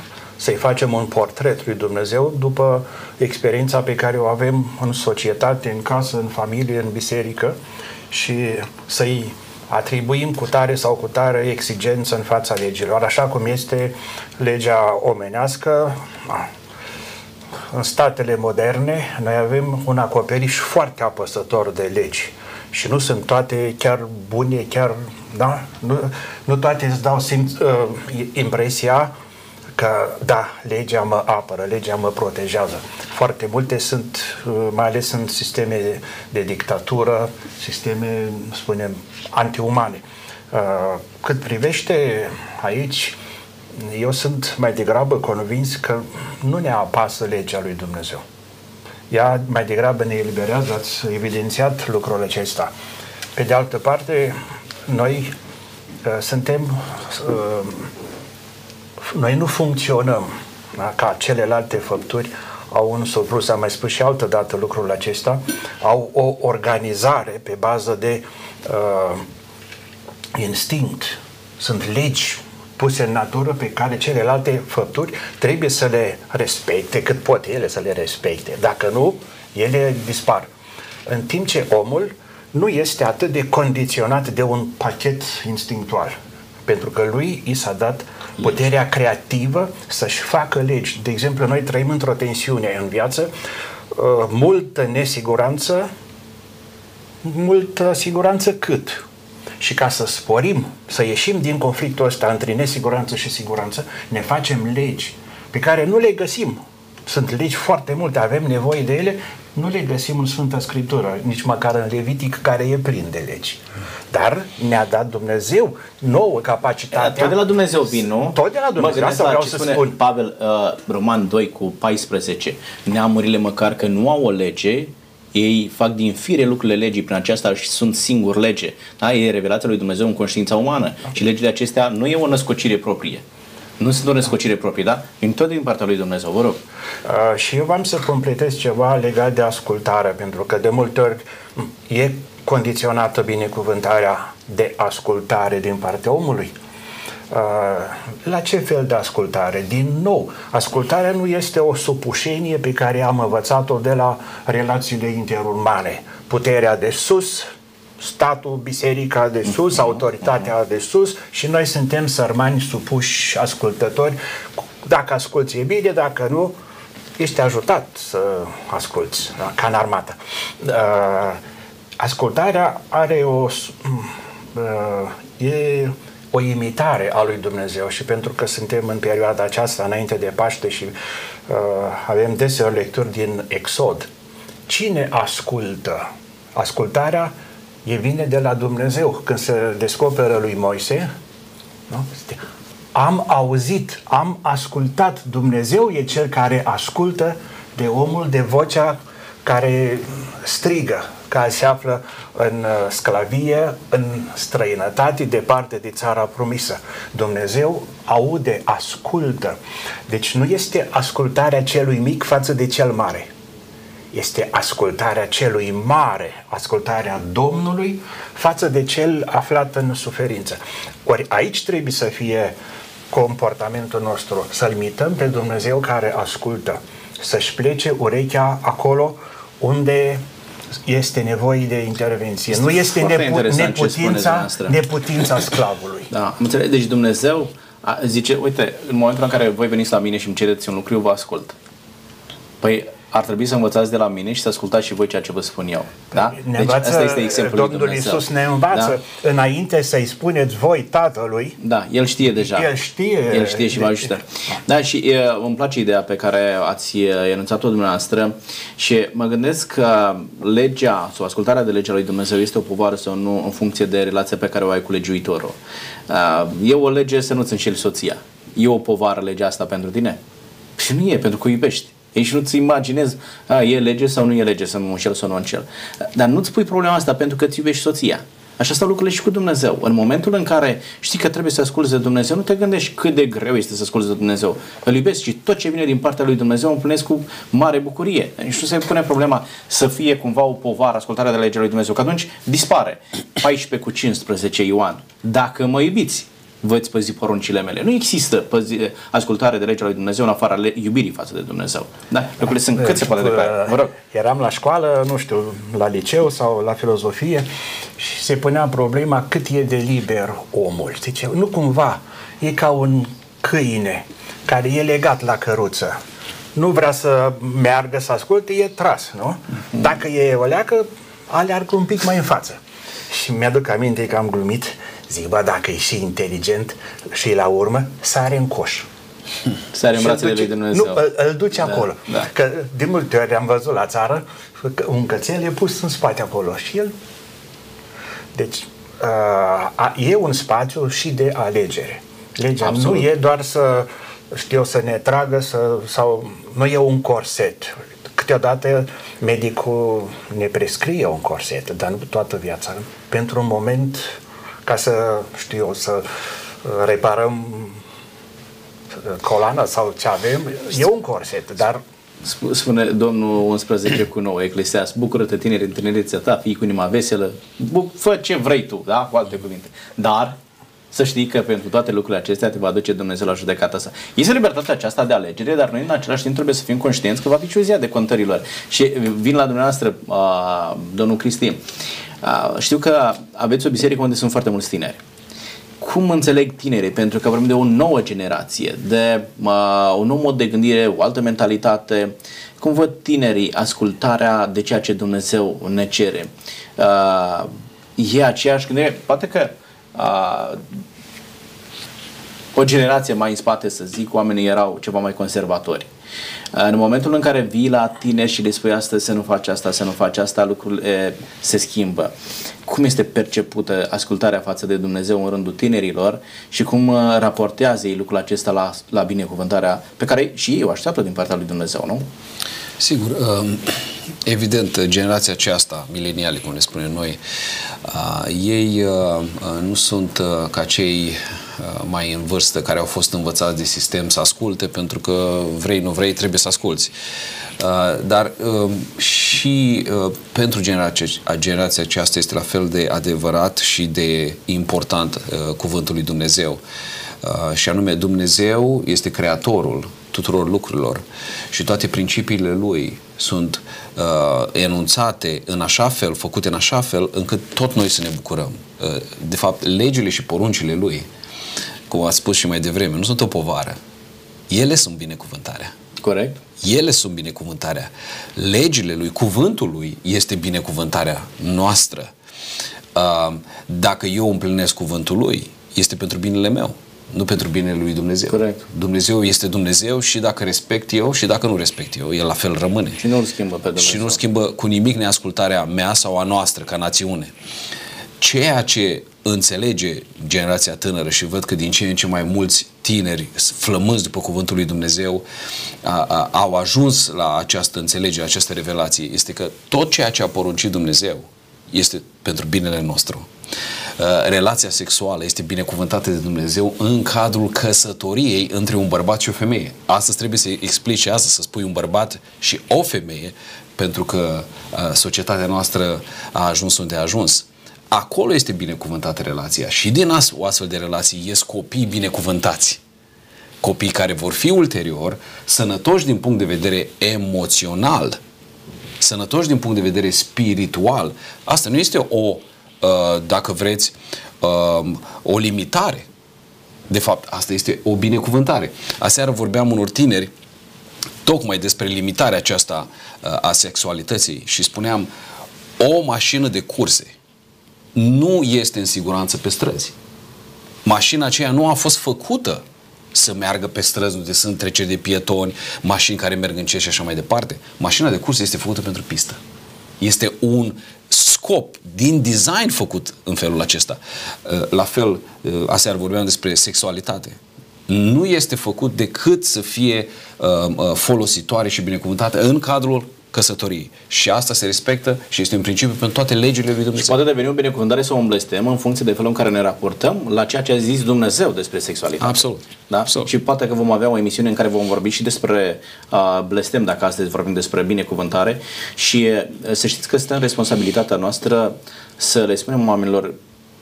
să-i facem un portret lui Dumnezeu după experiența pe care o avem în societate, în casă, în familie, în biserică și să-i atribuim cu tare sau cu tare exigență în fața legilor, așa cum este legea omenească. În statele moderne, noi avem un acoperiș foarte apăsător de legi și nu sunt toate chiar bune, chiar, da? Nu, nu toate îți dau simț, uh, impresia că da, legea mă apără, legea mă protejează. Foarte multe sunt, uh, mai ales în sisteme de dictatură, sisteme, spunem, antiumane. Uh, cât privește aici, eu sunt mai degrabă convins că nu ne apasă legea lui Dumnezeu. Ea mai degrabă ne eliberează, ați evidențiat lucrul acesta. Pe de altă parte, noi uh, suntem uh, noi nu funcționăm da? ca celelalte făpturi au un surplus, am mai spus și altă dată lucrul acesta, au o organizare pe bază de uh, instinct. Sunt legi puse în natură pe care celelalte făpturi trebuie să le respecte, cât pot ele să le respecte. Dacă nu, ele dispar. În timp ce omul nu este atât de condiționat de un pachet instinctual, pentru că lui i s-a dat uh, puterea creativă să-și facă legi. De exemplu, noi trăim într-o tensiune în viață, uh, multă nesiguranță, multă siguranță cât? Și ca să sporim, să ieșim din conflictul ăsta între nesiguranță și siguranță, ne facem legi pe care nu le găsim. Sunt legi foarte multe, avem nevoie de ele, nu le găsim în Sfânta Scriptură, nici măcar în Levitic, care e plin de legi. Dar ne-a dat Dumnezeu nouă capacitatea. Tot de la Dumnezeu vin, nu? Tot de la Dumnezeu, asta vreau să spune spun. Pavel, uh, Roman 2 cu 14, neamurile măcar că nu au o lege, Ei fac din fire lucrurile legii prin aceasta și sunt singur lege. Da? E revelația lui Dumnezeu în conștiința umană. Și legile acestea nu e o născocire proprie. Nu sunt o născocire proprie, da? E tot din partea lui Dumnezeu, vă rog. Uh, și eu v-am să completez ceva legat de ascultare, pentru că de multe ori e condiționată binecuvântarea de ascultare din partea omului. Uh, la ce fel de ascultare? Din nou, ascultarea nu este o supușenie pe care am învățat-o de la relațiile interumane. Puterea de sus, statul, biserica de sus, autoritatea de sus și noi suntem sărmani supuși ascultători. Dacă asculți e bine, dacă nu, ești ajutat să asculți, da? ca în armată. Uh, ascultarea are o... Uh, e o imitare a lui Dumnezeu și pentru că suntem în perioada aceasta înainte de Paște și uh, avem deseori lecturi din Exod, cine ascultă? Ascultarea e vine de la Dumnezeu. Când se descoperă lui Moise, nu? am auzit, am ascultat. Dumnezeu e cel care ascultă de omul, de vocea care strigă, care se află în uh, sclavie, în străinătate, departe de țara promisă. Dumnezeu aude, ascultă. Deci nu este ascultarea celui mic față de cel mare. Este ascultarea celui mare, ascultarea Domnului față de cel aflat în suferință. Ori aici trebuie să fie comportamentul nostru, să-L imităm pe Dumnezeu care ascultă, să-și plece urechea acolo unde este nevoie de intervenție. Este nu este nepu- neputința, neputința sclavului. Da, am înțeles. Deci Dumnezeu a, zice, uite, în momentul în care voi veniți la mine și îmi cereți un lucru, eu vă ascult. Păi ar trebui să învățați de la mine și să ascultați și voi ceea ce vă spun eu. Da? Ne deci asta este exemplul Domnul Iisus ne învață da? înainte să-i spuneți voi Tatălui. Da, El știe deja. El știe. El știe și vă ajută. Da, și e, îmi place ideea pe care ați enunțat-o dumneavoastră și mă gândesc că legea sau ascultarea de legea lui Dumnezeu este o povară sau nu în funcție de relația pe care o ai cu legiuitorul. E o lege să nu-ți înșeli soția. E o povară legea asta pentru tine? Și nu e, pentru că iubești. Ești nu-ți imaginezi, a, e lege sau nu e lege să mă înșel sau nu înșel. Dar nu-ți pui problema asta pentru că îți iubești soția. Așa stau lucrurile și cu Dumnezeu. În momentul în care știi că trebuie să asculți de Dumnezeu, nu te gândești cât de greu este să asculți de Dumnezeu. Îl iubesc și tot ce vine din partea lui Dumnezeu împlinesc cu mare bucurie. Și nu se pune problema să fie cumva o povară ascultarea de legea lui Dumnezeu, că atunci dispare. 14 cu 15 Ioan. Dacă mă iubiți, veți păzi poruncile mele. Nu există păzi, ascultare de legea lui Dumnezeu în afara iubirii față de Dumnezeu. Da? Lucrurile sunt cât se poate de clar. Vă rog. Eram la școală, nu știu, la liceu sau la filozofie și se punea problema cât e de liber omul. Zice, nu cumva, e ca un câine care e legat la căruță. Nu vrea să meargă, să asculte, e tras, nu? Mhm. Dacă e o leacă, aleargă un pic mai în față. Și mi-aduc aminte că am glumit Zic, bă, dacă e și inteligent și la urmă, sare în coș. Sare în brațele lui Dumnezeu. Nu, îl, îl duce da, acolo. Da. Că de multe ori am văzut la țară că un cățel e pus în spate acolo și el... Deci, uh, e un spațiu și de alegere. Legea Absolut. nu e doar să, știu, să ne tragă să, sau nu e un corset. Câteodată medicul ne prescrie un corset, dar nu toată viața. Pentru un moment ca să, știu eu, să uh, reparăm uh, coloana sau ce avem, e un corset, dar Spune Domnul 11 cu 9, Eclesiast, bucură-te tineri în tinerețea ta, fii cu inima veselă, fă ce vrei tu, da? Cu alte cuvinte. Dar să știi că pentru toate lucrurile acestea te va duce Dumnezeu la judecata sa. Este libertatea aceasta de alegere, dar noi în același timp trebuie să fim conștienți că va fi și o zi de contărilor. Și vin la dumneavoastră, uh, domnul Cristin. Uh, știu că aveți o biserică unde sunt foarte mulți tineri. Cum înțeleg tinerii? Pentru că vorbim de o nouă generație, de uh, un nou mod de gândire, o altă mentalitate. Cum văd tinerii ascultarea de ceea ce Dumnezeu ne cere? Uh, e aceeași gândire? Poate că uh, o generație mai în spate, să zic, oamenii erau ceva mai conservatori. În momentul în care vii la tine și le spui astăzi să nu faci asta, să nu faci asta, lucrurile se schimbă. Cum este percepută ascultarea față de Dumnezeu în rândul tinerilor și cum uh, raportează ei lucrul acesta la, la binecuvântarea pe care și ei o așteaptă din partea lui Dumnezeu, nu? Sigur. Um Evident, generația aceasta, mileniale, cum le spunem noi, uh, ei uh, nu sunt uh, ca cei uh, mai în vârstă care au fost învățați de sistem să asculte, pentru că vrei, nu vrei, trebuie să asculți. Uh, dar uh, și uh, pentru generația, generația aceasta este la fel de adevărat și de important uh, cuvântul lui Dumnezeu. Uh, și anume, Dumnezeu este creatorul tuturor lucrurilor și toate principiile lui sunt uh, enunțate în așa fel, făcute în așa fel, încât tot noi să ne bucurăm. Uh, de fapt, legile și poruncile lui, cum a spus și mai devreme, nu sunt o povară. Ele sunt binecuvântarea. Corect. Ele sunt binecuvântarea. Legile lui, cuvântul lui este binecuvântarea noastră. Uh, dacă eu împlinesc cuvântul lui, este pentru binele meu nu pentru binele lui Dumnezeu. Corect. Dumnezeu este Dumnezeu și dacă respect eu și dacă nu respect eu, el la fel rămâne. Și nu îl schimbă pe Dumnezeu. Și nu schimbă cu nimic neascultarea mea sau a noastră ca națiune. Ceea ce înțelege generația tânără și văd că din ce în ce mai mulți tineri flămânzi după cuvântul lui Dumnezeu a, a, au ajuns la această înțelegere, această revelație, este că tot ceea ce a poruncit Dumnezeu este pentru binele nostru. Uh, relația sexuală este binecuvântată de Dumnezeu în cadrul căsătoriei între un bărbat și o femeie. Astăzi trebuie să explici asta, să spui un bărbat și o femeie, pentru că uh, societatea noastră a ajuns unde a ajuns. Acolo este binecuvântată relația și din o astfel de relații ies copii binecuvântați. Copii care vor fi ulterior sănătoși din punct de vedere emoțional, sănătoși din punct de vedere spiritual. Asta nu este o Uh, dacă vreți, uh, o limitare. De fapt, asta este o binecuvântare. Aseară vorbeam unor tineri tocmai despre limitarea aceasta uh, a sexualității și spuneam o mașină de curse nu este în siguranță pe străzi. Mașina aceea nu a fost făcută să meargă pe străzi unde sunt treceri de pietoni, mașini care merg încet și așa mai departe. Mașina de curse este făcută pentru pistă. Este un scop din design făcut în felul acesta. Uh, la fel, uh, aseară vorbeam despre sexualitate. Nu este făcut decât să fie uh, folositoare și binecuvântată în cadrul căsătoriei. Și asta se respectă și este un principiu pentru toate legile lui Dumnezeu. Și poate deveni o binecuvântare sau un blestem în funcție de felul în care ne raportăm la ceea ce a zis Dumnezeu despre sexualitate. Absolut. Da? Absolut. Și poate că vom avea o emisiune în care vom vorbi și despre uh, blestem, dacă astăzi vorbim despre binecuvântare. Și uh, să știți că stă în responsabilitatea noastră să le spunem oamenilor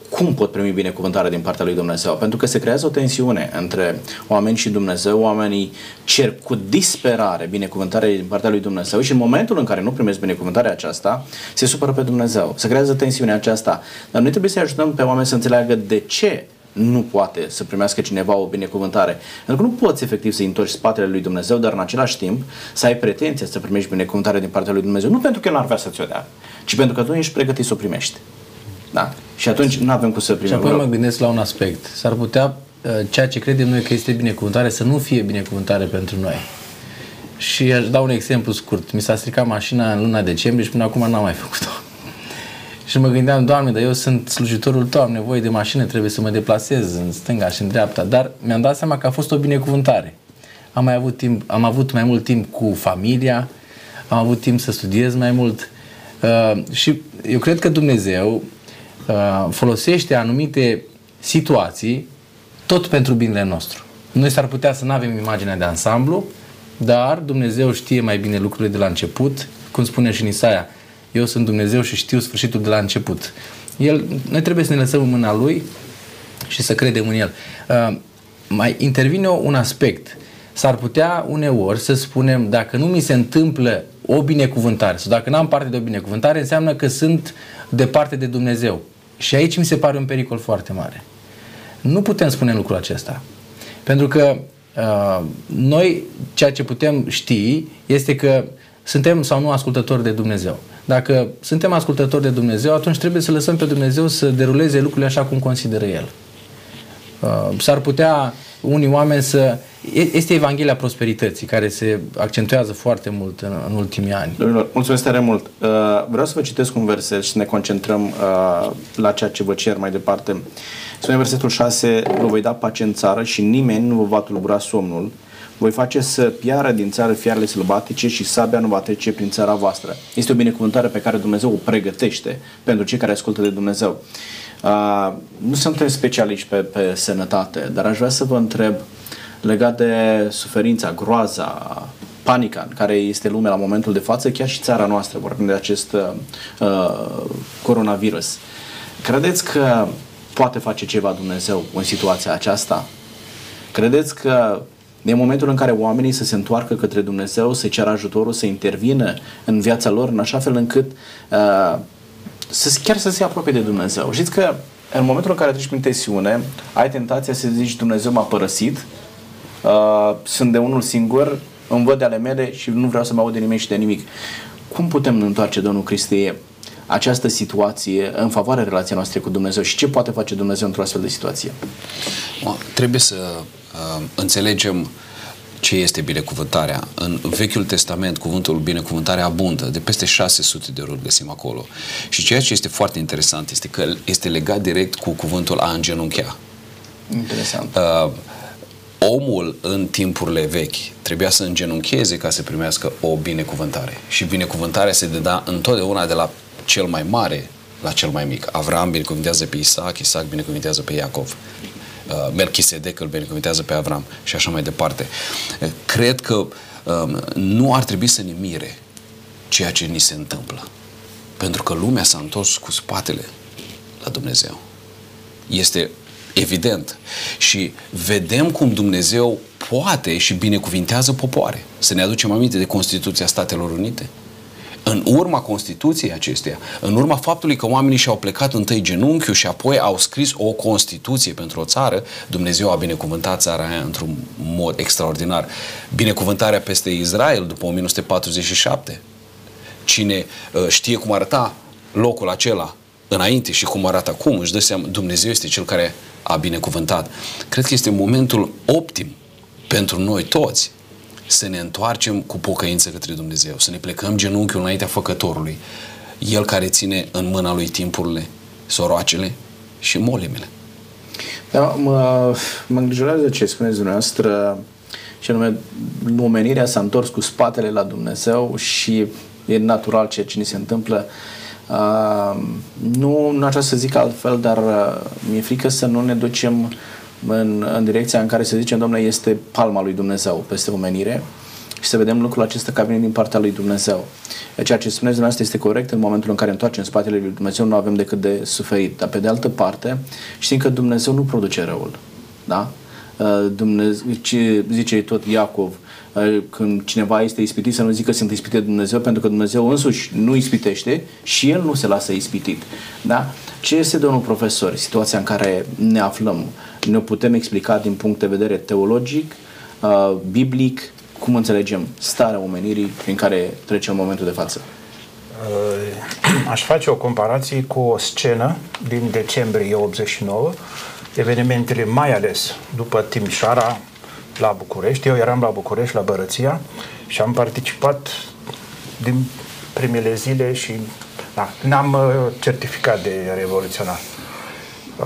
cum pot primi binecuvântarea din partea lui Dumnezeu? Pentru că se creează o tensiune între oameni și Dumnezeu, oamenii cer cu disperare binecuvântarea din partea lui Dumnezeu și în momentul în care nu primesc binecuvântarea aceasta, se supără pe Dumnezeu. Se creează tensiunea aceasta. Dar noi trebuie să ajutăm pe oameni să înțeleagă de ce nu poate să primească cineva o binecuvântare. Pentru că nu poți efectiv să întorci spatele lui Dumnezeu, dar în același timp să ai pretenția să primești binecuvântare din partea lui Dumnezeu. Nu pentru că El n-ar vrea să ți-o dea, ci pentru că tu ești pregătit să o primești. Da. Și atunci nu avem cum să primim. Și apoi mă gândesc la un aspect. S-ar putea uh, ceea ce credem noi că este binecuvântare să nu fie binecuvântare pentru noi. Și aș da un exemplu scurt. Mi s-a stricat mașina în luna decembrie și până acum n-am mai făcut-o. și mă gândeam, Doamne, dar eu sunt slujitorul Tău, am nevoie de mașină, trebuie să mă deplasez în stânga și în dreapta. Dar mi-am dat seama că a fost o binecuvântare. Am, mai avut, timp, am avut mai mult timp cu familia, am avut timp să studiez mai mult. Uh, și eu cred că Dumnezeu Uh, folosește anumite situații tot pentru binele nostru. Noi s-ar putea să nu avem imaginea de ansamblu, dar Dumnezeu știe mai bine lucrurile de la început, cum spune și în Isaia, eu sunt Dumnezeu și știu sfârșitul de la început. El, noi trebuie să ne lăsăm în mâna Lui și să credem în El. Uh, mai intervine un aspect. S-ar putea uneori să spunem, dacă nu mi se întâmplă o binecuvântare sau dacă n-am parte de o binecuvântare, înseamnă că sunt departe de Dumnezeu. Și aici mi se pare un pericol foarte mare. Nu putem spune lucrul acesta. Pentru că uh, noi ceea ce putem ști este că suntem sau nu ascultători de Dumnezeu. Dacă suntem ascultători de Dumnezeu, atunci trebuie să lăsăm pe Dumnezeu să deruleze lucrurile așa cum consideră El. Uh, s-ar putea unii oameni să... Este Evanghelia Prosperității, care se accentuează foarte mult în, în ultimii ani. Domnilor, mulțumesc tare mult. Uh, vreau să vă citesc un verset și să ne concentrăm uh, la ceea ce vă cer mai departe. Spune versetul 6, vă voi da pace în țară și nimeni nu vă va tulbura somnul voi face să piară din țară fiarele sălbatice și sabia nu va trece prin țara voastră. Este o binecuvântare pe care Dumnezeu o pregătește pentru cei care ascultă de Dumnezeu. Uh, nu suntem specialiști pe, pe sănătate, dar aș vrea să vă întreb legat de suferința, groaza, panica în care este lumea la momentul de față, chiar și țara noastră, vorbim de acest uh, uh, coronavirus. Credeți că poate face ceva Dumnezeu în situația aceasta? Credeți că e momentul în care oamenii să se întoarcă către Dumnezeu, să ceară ajutorul, să intervină în viața lor, în așa fel încât uh, să, chiar să se apropie de Dumnezeu. Știți că în momentul în care treci prin tensiune, ai tentația să zici Dumnezeu m-a părăsit, uh, sunt de unul singur, îmi văd de ale mele și nu vreau să mă aud de nimeni și de nimic. Cum putem întoarce, Domnul Hristie, această situație în favoarea relației noastre cu Dumnezeu și ce poate face Dumnezeu într-o astfel de situație? Trebuie să uh, înțelegem ce este binecuvântarea. În Vechiul Testament, cuvântul binecuvântare abundă, de peste 600 de ori găsim acolo. Și ceea ce este foarte interesant este că este legat direct cu cuvântul a îngenunchea. Interesant. Uh, omul în timpurile vechi trebuia să îngenuncheze ca să primească o binecuvântare. Și binecuvântarea se dădea întotdeauna de la cel mai mare la cel mai mic. Avram binecuvântează pe Isaac, Isaac binecuvântează pe Iacov. Uh, Melchisedec îl binecuvântează pe Avram și așa mai departe. Uh, cred că um, nu ar trebui să ne mire ceea ce ni se întâmplă. Pentru că lumea s-a întors cu spatele la Dumnezeu. Este evident. Și vedem cum Dumnezeu poate și binecuvintează popoare. Să ne aducem aminte de Constituția Statelor Unite. În urma Constituției acesteia, în urma faptului că oamenii și-au plecat întâi genunchiul și apoi au scris o Constituție pentru o țară, Dumnezeu a binecuvântat țara aia într-un mod extraordinar. Binecuvântarea peste Israel după 1947. Cine uh, știe cum arăta locul acela înainte și cum arată acum, își dă seama, Dumnezeu este Cel care a binecuvântat. Cred că este momentul optim pentru noi toți să ne întoarcem cu pocăință către Dumnezeu, să ne plecăm genunchiul înaintea făcătorului, El care ține în mâna Lui timpurile, soroacele și molimele. Da, mă, mă îngrijorează ce spuneți dumneavoastră și anume omenirea s-a întors cu spatele la Dumnezeu și e natural ceea ce ni se întâmplă. Uh, nu, nu aș să zic altfel, dar uh, mi-e frică să nu ne ducem în, în direcția în care să zicem, domnule, este palma lui Dumnezeu peste omenire și să vedem lucrul acesta ca vine din partea lui Dumnezeu. Ceea ce spuneți dumneavoastră este corect în momentul în care întoarcem spatele lui Dumnezeu, nu avem decât de suferit. Dar pe de altă parte, știm că Dumnezeu nu produce răul. Da? Uh, Dumnezeu, ce zice tot Iacov, uh, când cineva este ispitit să nu zică sunt ispitit de Dumnezeu, pentru că Dumnezeu însuși nu ispitește și El nu se lasă ispitit. Da? Ce este, domnul profesor, situația în care ne aflăm? Ne putem explica din punct de vedere teologic, uh, biblic, cum înțelegem starea omenirii prin care trece în momentul de față? Aș face o comparație cu o scenă din decembrie 89 evenimentele, mai ales după Timișoara, la București. Eu eram la București, la Bărăția și am participat din primele zile și da, n-am uh, certificat de revoluționar. Uh,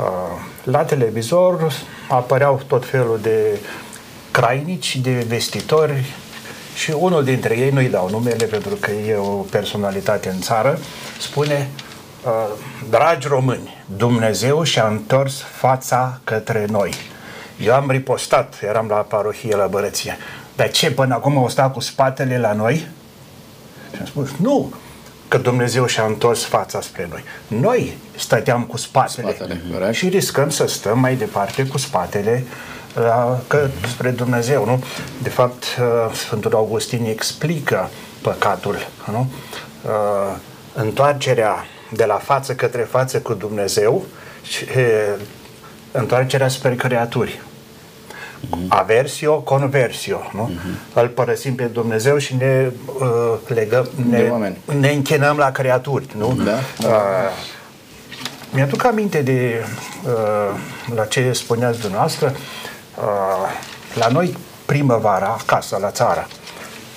la televizor apăreau tot felul de crainici, de vestitori și unul dintre ei, nu-i dau numele pentru că e o personalitate în țară, spune Uh, dragi români, Dumnezeu și-a întors fața către noi. Eu am ripostat, eram la parohie la Bărăție. Dar ce, până acum au stat cu spatele la noi? Și am spus, nu, că Dumnezeu și-a întors fața spre noi. Noi stăteam cu spatele, spatele și riscăm să stăm mai departe cu spatele la, că, spre Dumnezeu, nu? De fapt, uh, Sfântul Augustin explică păcatul, nu? Uh, întoarcerea de la față către față cu Dumnezeu și e, întoarcerea spre creaturi. Uh-huh. Aversio, conversio. Nu? Uh-huh. Îl părăsim pe Dumnezeu și ne uh, legăm, ne, ne închinăm la creaturi. Nu? Da. Uh, mi-aduc aminte de uh, la ce spuneați dumneavoastră. Uh, la noi primăvara, acasă, la țară,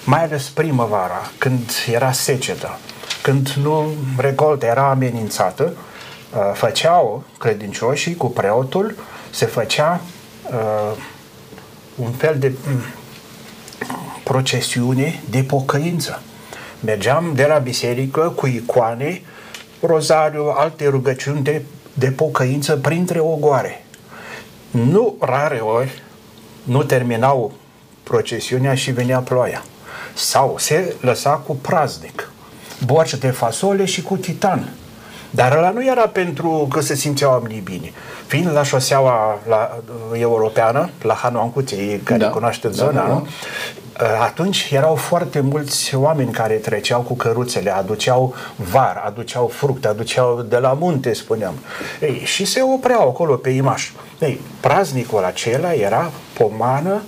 mai ales primăvara, când era secetă, când nu recolta era amenințată, uh, făceau credincioșii cu preotul, se făcea uh, un fel de procesiune de pocăință. Mergeam de la biserică cu icoane, rozariu, alte rugăciuni de, de pocăință printre ogoare. Nu rare ori nu terminau procesiunea și venea ploaia. Sau se lăsa cu praznic, borș de fasole și cu titan. Dar ăla nu era pentru că se simțeau oamenii bine. Fiind la șoseaua la, uh, europeană, la Hanoancuței, care da. cunoașteți zona, da, da, da. nu? atunci erau foarte mulți oameni care treceau cu căruțele, aduceau var, aduceau fructe, aduceau de la munte, spuneam. Ei, și se opreau acolo pe imaș. Ei, praznicul acela era pomană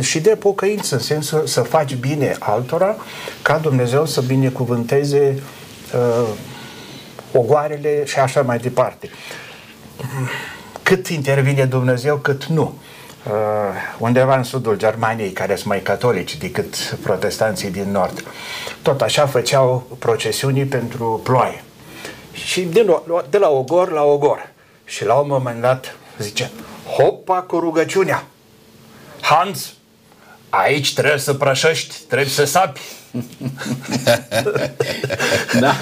și de pocăință, în sensul să faci bine altora, ca Dumnezeu să binecuvânteze uh, ogoarele și așa mai departe. Cât intervine Dumnezeu, cât nu. Uh, undeva în sudul Germaniei, care sunt mai catolici decât protestanții din nord, tot așa făceau procesiuni pentru ploaie. Și de la, de la ogor la ogor. Și la un moment dat zice, hopa cu rugăciunea. Hans, aici trebuie să prășești, trebuie să sapi. da,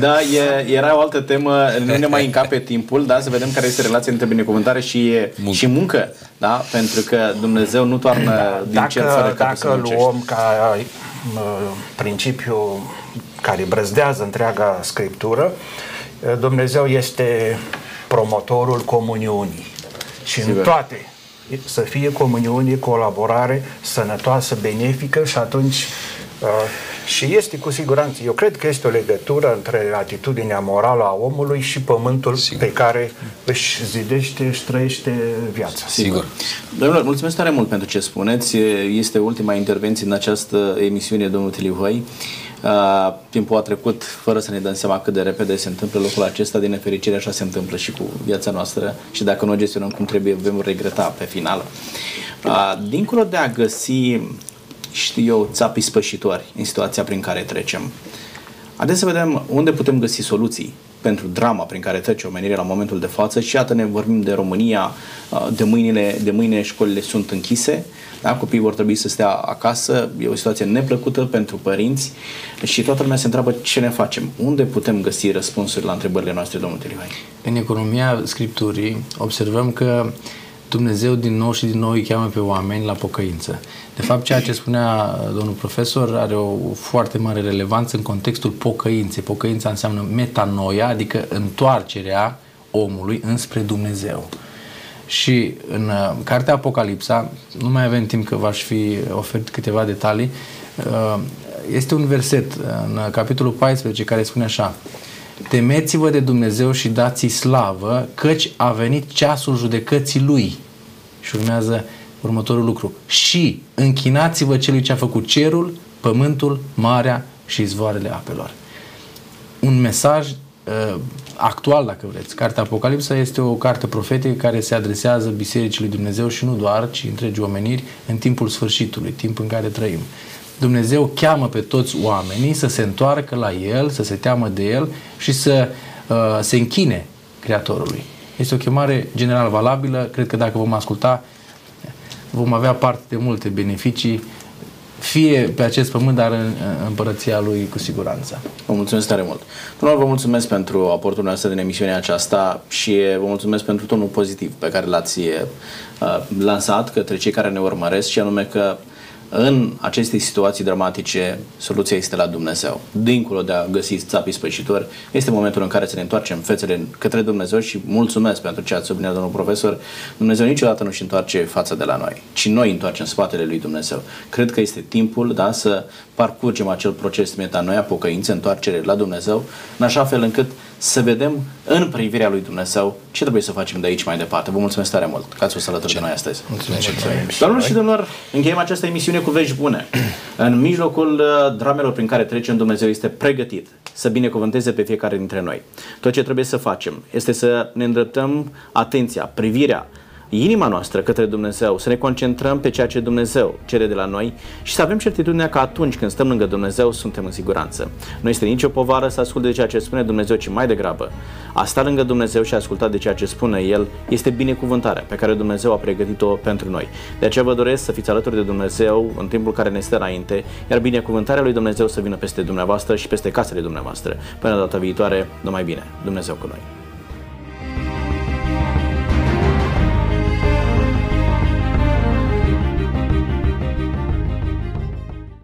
da e, era o altă temă, nu ne mai încape timpul, da, să vedem care este relația între binecuvântare și, muncă. și muncă, da, pentru că Dumnezeu nu toarnă da, din dacă, cer fără că Dacă luăm ca principiu care brăzdează întreaga Scriptură, Dumnezeu este promotorul comuniunii. Și Sigur. în toate să fie comuniune, colaborare sănătoasă, benefică și atunci uh, și este cu siguranță, eu cred că este o legătură între atitudinea morală a omului și pământul Sigur. pe care își zidește, își trăiește viața. Sigur. Domnilor, mulțumesc tare mult pentru ce spuneți. Este ultima intervenție în această emisiune, domnul Tilivoi. Uh, timpul a trecut fără să ne dăm seama cât de repede se întâmplă lucrul acesta. Din nefericire așa se întâmplă și cu viața noastră și dacă nu o gestionăm cum trebuie, vom regreta pe final. Uh, dincolo de a găsi, știu eu, țapii spășitori în situația prin care trecem, haideți să vedem unde putem găsi soluții pentru drama prin care trece omenirea la momentul de față și iată ne vorbim de România, uh, de mâinile, de mâine școlile sunt închise, da? Copiii vor trebui să stea acasă, e o situație neplăcută pentru părinți și toată lumea se întreabă ce ne facem. Unde putem găsi răspunsuri la întrebările noastre, domnul Tilivai? În economia Scripturii observăm că Dumnezeu din nou și din nou îi cheamă pe oameni la pocăință. De fapt, ceea ce spunea domnul profesor are o foarte mare relevanță în contextul pocăinței. Pocăința înseamnă metanoia, adică întoarcerea omului înspre Dumnezeu. Și în uh, cartea Apocalipsa, nu mai avem timp că v-aș fi oferit câteva detalii, uh, este un verset în capitolul 14 care spune așa Temeți-vă de Dumnezeu și dați slavă, căci a venit ceasul judecății Lui. Și urmează următorul lucru. Și închinați-vă celui ce a făcut cerul, pământul, marea și izvoarele apelor. Un mesaj uh, actual, dacă vreți. Cartea Apocalipsa este o carte profetică care se adresează Bisericii lui Dumnezeu și nu doar, ci întregi omeniri în timpul sfârșitului, timp în care trăim. Dumnezeu cheamă pe toți oamenii să se întoarcă la El, să se teamă de El și să uh, se închine Creatorului. Este o chemare general valabilă. Cred că dacă vom asculta, vom avea parte de multe beneficii fie pe acest pământ, dar în împărăția lui cu siguranță. Vă mulțumesc tare mult. Domnul, vă mulțumesc pentru aportul nostru din emisiunea aceasta și vă mulțumesc pentru tonul pozitiv pe care l-ați uh, lansat către cei care ne urmăresc și anume că în aceste situații dramatice, soluția este la Dumnezeu. Dincolo de a găsi țapii spășitori, este momentul în care să ne întoarcem fețele către Dumnezeu și mulțumesc pentru ce ați subliniat, domnul profesor. Dumnezeu niciodată nu își întoarce fața de la noi, ci noi întoarcem spatele lui Dumnezeu. Cred că este timpul da, să parcurgem acel proces metanoia, pocăință, întoarcere la Dumnezeu, în așa fel încât să vedem în privirea lui Dumnezeu ce trebuie să facem de aici mai departe. Vă mulțumesc tare mult că ați fost alături de noi astăzi. Mulțumesc. Doamnelor și domnilor, încheiem această emisiune cu vești bune. În mijlocul uh, dramelor prin care trecem, Dumnezeu este pregătit să binecuvânteze pe fiecare dintre noi. Tot ce trebuie să facem este să ne îndreptăm atenția, privirea inima noastră către Dumnezeu, să ne concentrăm pe ceea ce Dumnezeu cere de la noi și să avem certitudinea că atunci când stăm lângă Dumnezeu suntem în siguranță. Nu este nicio povară să asculte de ceea ce spune Dumnezeu, ci mai degrabă. A sta lângă Dumnezeu și a asculta de ceea ce spune El este binecuvântarea pe care Dumnezeu a pregătit-o pentru noi. De aceea vă doresc să fiți alături de Dumnezeu în timpul care ne stă înainte, iar binecuvântarea lui Dumnezeu să vină peste dumneavoastră și peste casele dumneavoastră. Până data viitoare, numai bine. Dumnezeu cu noi.